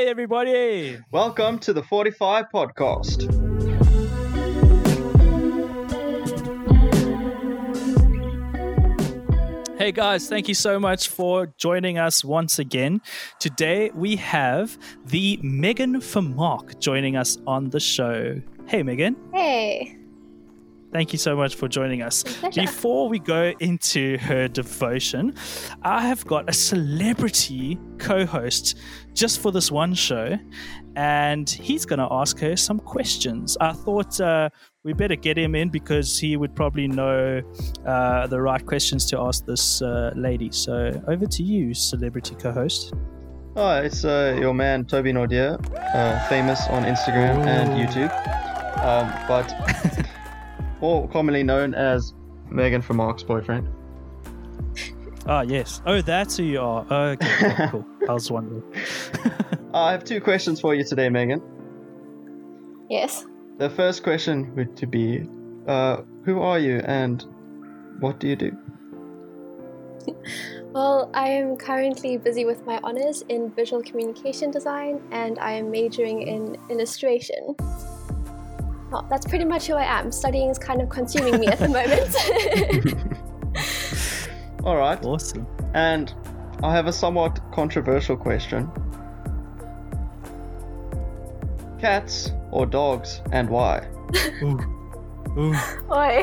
Hey, everybody. Welcome to the Fortify podcast. Hey guys, thank you so much for joining us once again. Today we have the Megan Vermaak joining us on the show. Hey Megan. Hey. Thank you so much for joining us. Before we go into her devotion, I have got a celebrity co host just for this one show, and he's going to ask her some questions. I thought uh, we better get him in because he would probably know uh, the right questions to ask this uh, lady. So over to you, celebrity co host. Oh, it's uh, your man Toby Naude, uh, famous on Instagram and YouTube, um, but more commonly known as Megan Vermaak's boyfriend. Ah, yes. Oh, that's who you are. Okay, cool. cool. I was wondering. I have two questions for you today, Megan. Yes. The first question would to be, uh, who are you and what do you do? Well, I am currently busy with my honors in visual communication design and I am majoring in illustration. Well, that's pretty much who I am. Studying is kind of consuming me at the moment. All right, awesome. and I have a somewhat controversial question. Cats or dogs, and why? Ooh. Ooh. Oi.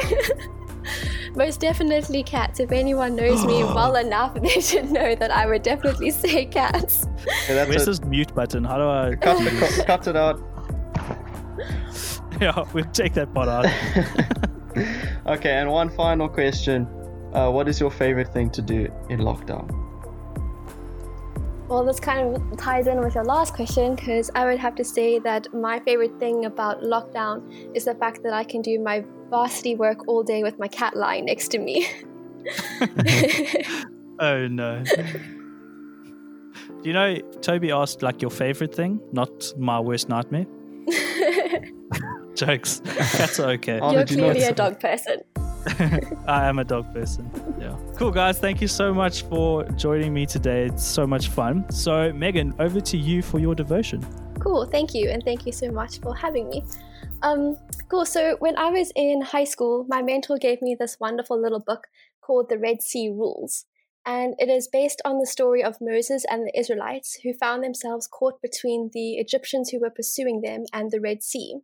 Most definitely cats. If anyone knows me well enough, they should know that I would definitely say cats. Okay, that's Where's it. this mute button? How do I Cut, cut, cut it out. Yeah, we'll take that part out. okay, and one final question. Uh, what is your favorite thing to do in lockdown? Well, this kind of ties in with your last question because I would have to say that my favorite thing about lockdown is the fact that I can do my varsity work all day with my cat lying next to me. oh no. You know, Toby asked like your favorite thing, not my worst nightmare. Jokes. Cats are okay. You're did you not clearly a dog person. I am a dog person. Yeah. Cool, guys. Thank you so much for joining me today. It's so much fun. So, Megan, over to you for your devotion. Cool, thank you, and thank you so much for having me. Um, cool. So when I was in high school, my mentor gave me this wonderful little book called The Red Sea Rules, and it is based on the story of Moses and the Israelites who found themselves caught between the Egyptians who were pursuing them and the Red Sea.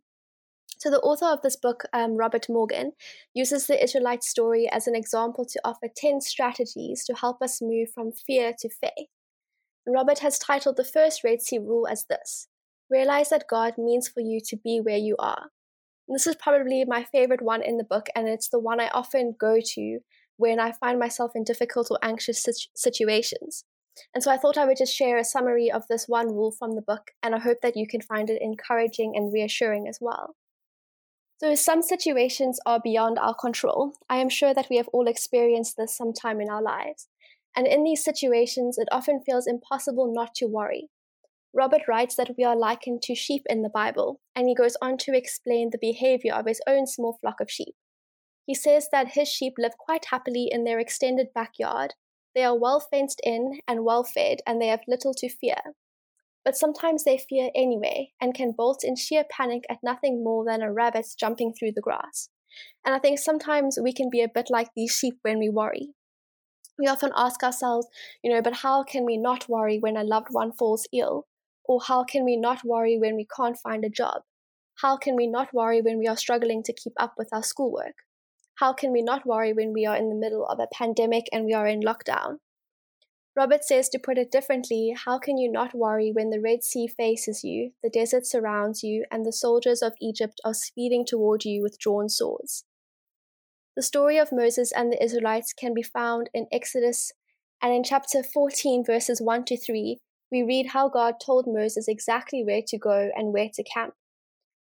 So the author of this book, um, Robert Morgan, uses the Israelite story as an example to offer 10 strategies to help us move from fear to faith. Robert has titled the first Red Sea rule as this Realize that God means for you to be where you are. And this is probably my favorite one in the book, and it's the one I often go to when I find myself in difficult or anxious situ- situations. And so I thought I would just share a summary of this one rule from the book, and I hope that you can find it encouraging and reassuring as well. So, some situations are beyond our control. I am sure that we have all experienced this sometime in our lives. And in these situations, it often feels impossible not to worry. Robert writes that we are likened to sheep in the Bible, and he goes on to explain the behavior of his own small flock of sheep. He says that his sheep live quite happily in their extended backyard. They are well fenced in and well fed, and they have little to fear. But sometimes they fear anyway and can bolt in sheer panic at nothing more than a rabbit jumping through the grass. And I think sometimes we can be a bit like these sheep when we worry. We often ask ourselves, you know, but how can we not worry when a loved one falls ill? Or how can we not worry when we can't find a job? How can we not worry when we are struggling to keep up with our schoolwork? How can we not worry when we are in the middle of a pandemic and we are in lockdown? Robert says to put it differently, how can you not worry when the Red Sea faces you, the desert surrounds you, and the soldiers of Egypt are speeding toward you with drawn swords? The story of Moses and the Israelites can be found in Exodus, and in chapter 14, verses 1 to 3, we read how God told Moses exactly where to go and where to camp.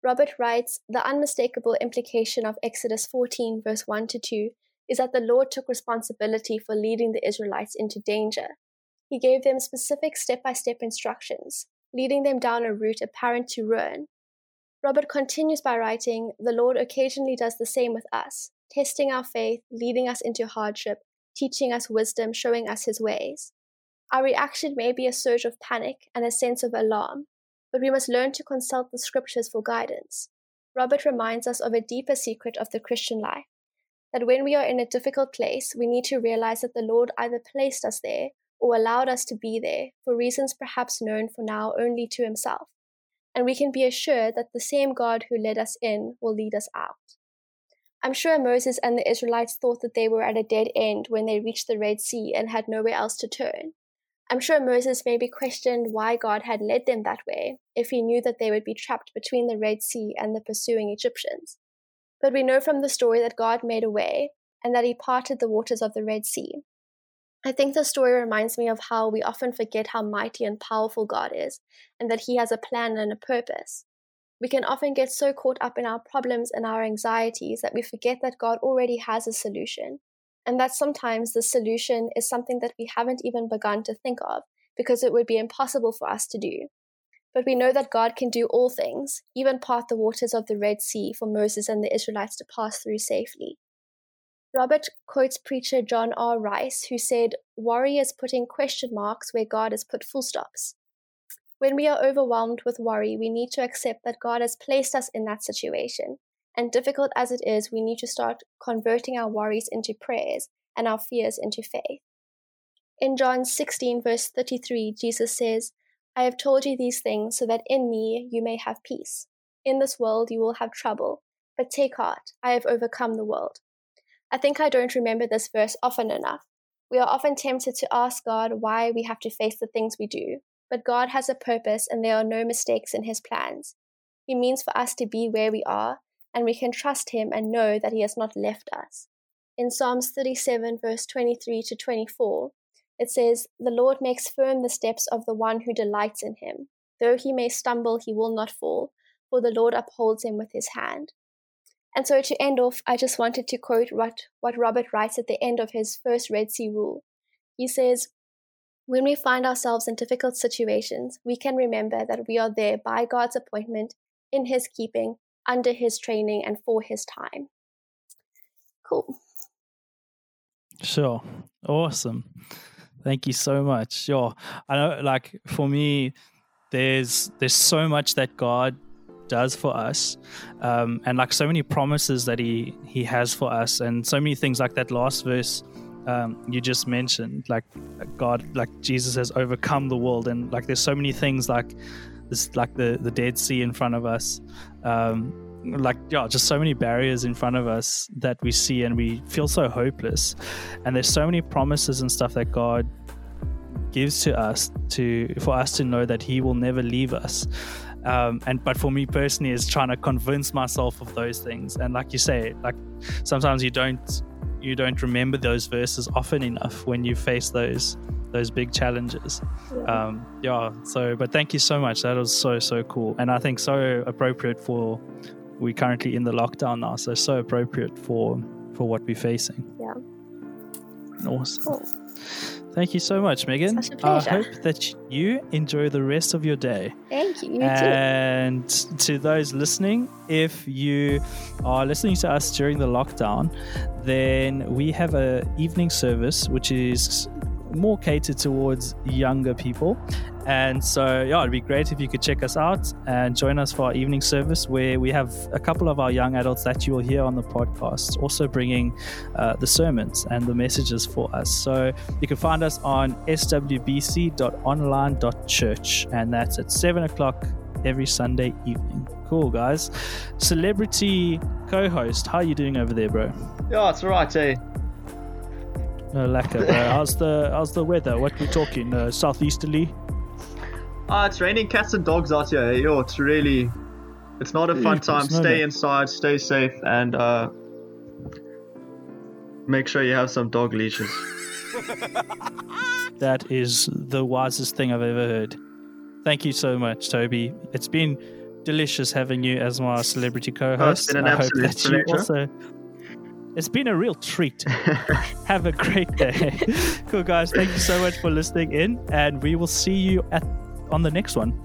Robert writes The unmistakable implication of Exodus 14, verse 1 to 2, is that the Lord took responsibility for leading the Israelites into danger. He gave them specific step by step instructions, leading them down a route apparent to ruin. Robert continues by writing The Lord occasionally does the same with us, testing our faith, leading us into hardship, teaching us wisdom, showing us his ways. Our reaction may be a surge of panic and a sense of alarm, but we must learn to consult the scriptures for guidance. Robert reminds us of a deeper secret of the Christian life that when we are in a difficult place, we need to realize that the Lord either placed us there or allowed us to be there for reasons perhaps known for now only to Himself. And we can be assured that the same God who led us in will lead us out. I'm sure Moses and the Israelites thought that they were at a dead end when they reached the Red Sea and had nowhere else to turn. I'm sure Moses maybe questioned why God had led them that way if he knew that they would be trapped between the Red Sea and the pursuing Egyptians. But we know from the story that God made a way and that he parted the waters of the Red Sea. I think the story reminds me of how we often forget how mighty and powerful God is and that he has a plan and a purpose. We can often get so caught up in our problems and our anxieties that we forget that God already has a solution and that sometimes the solution is something that we haven't even begun to think of because it would be impossible for us to do. But we know that God can do all things, even part the waters of the Red Sea for Moses and the Israelites to pass through safely. Robert quotes preacher John R. Rice, who said, Worry is putting question marks where God has put full stops. When we are overwhelmed with worry, we need to accept that God has placed us in that situation and difficult as it is, we need to start converting our worries into prayers and our fears into faith. In John 16, verse 33, Jesus says, I have told you these things so that in me you may have peace. In this world you will have trouble, but take heart, I have overcome the world. I think I don't remember this verse often enough. We are often tempted to ask God why we have to face the things we do, but God has a purpose and there are no mistakes in His plans. He means for us to be where we are and we can trust him and know that he has not left us. In Psalms 37, verse 23 to 24, it says, The Lord makes firm the steps of the one who delights in him. Though he may stumble, he will not fall, for the Lord upholds him with his hand. And so to end off, I just wanted to quote what, what Robert writes at the end of his first Red Sea rule. He says, When we find ourselves in difficult situations, we can remember that we are there by God's appointment, in his keeping, under his training and for his time. Cool. Sure. Awesome. Thank you so much. Sure. I know like for me there's there's so much that God does for us um, and like so many promises that he he has for us and so many things like that last verse um, you just mentioned like god like jesus has overcome the world and like there's so many things like this like the the Dead Sea in front of us. Um, like yeah, just so many barriers in front of us that we see and we feel so hopeless. And there's so many promises and stuff that God gives to us to for us to know that He will never leave us. Um, and but for me personally, is trying to convince myself of those things. And like you say, like sometimes you don't you don't remember those verses often enough when you face those those big challenges. Yeah. Um, yeah. So, but thank you so much. That was so so cool, and I think so appropriate for we're currently in the lockdown now. So so appropriate for for what we're facing. Yeah. Awesome. Cool. Thank you so much, Megan. I hope that you enjoy the rest of your day. Thank you. you and to those listening, if you are listening to us during the lockdown, then we have a evening service which is more catered towards younger people. And so, yeah, it'd be great if you could check us out and join us for our evening service where we have a couple of our young adults that you will hear on the podcast, also bringing uh, the sermons and the messages for us. So you can find us on swbc.online.church, and that's at 7 o'clock every Sunday evening. Cool, guys. Celebrity co host, how are you doing over there, bro? Yeah, it's all right, eh? No lekker. Uh, how's the how's the weather? What we talking? Uh, southeasterly. Ah, uh, it's raining cats and dogs out here. Yo, it's really, it's not a fun time. Stay inside, stay safe, and uh, make sure you have some dog leashes. that is the wisest thing I've ever heard. Thank you so much, Toby. It's been delicious having you as my celebrity co-host. Oh, it's been an I absolute pleasure. also it's been a real treat. Have a great day. cool, guys. Thank you so much for listening in, and we will see you at on the next one.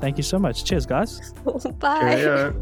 Thank you so much. Cheers, guys. Bye.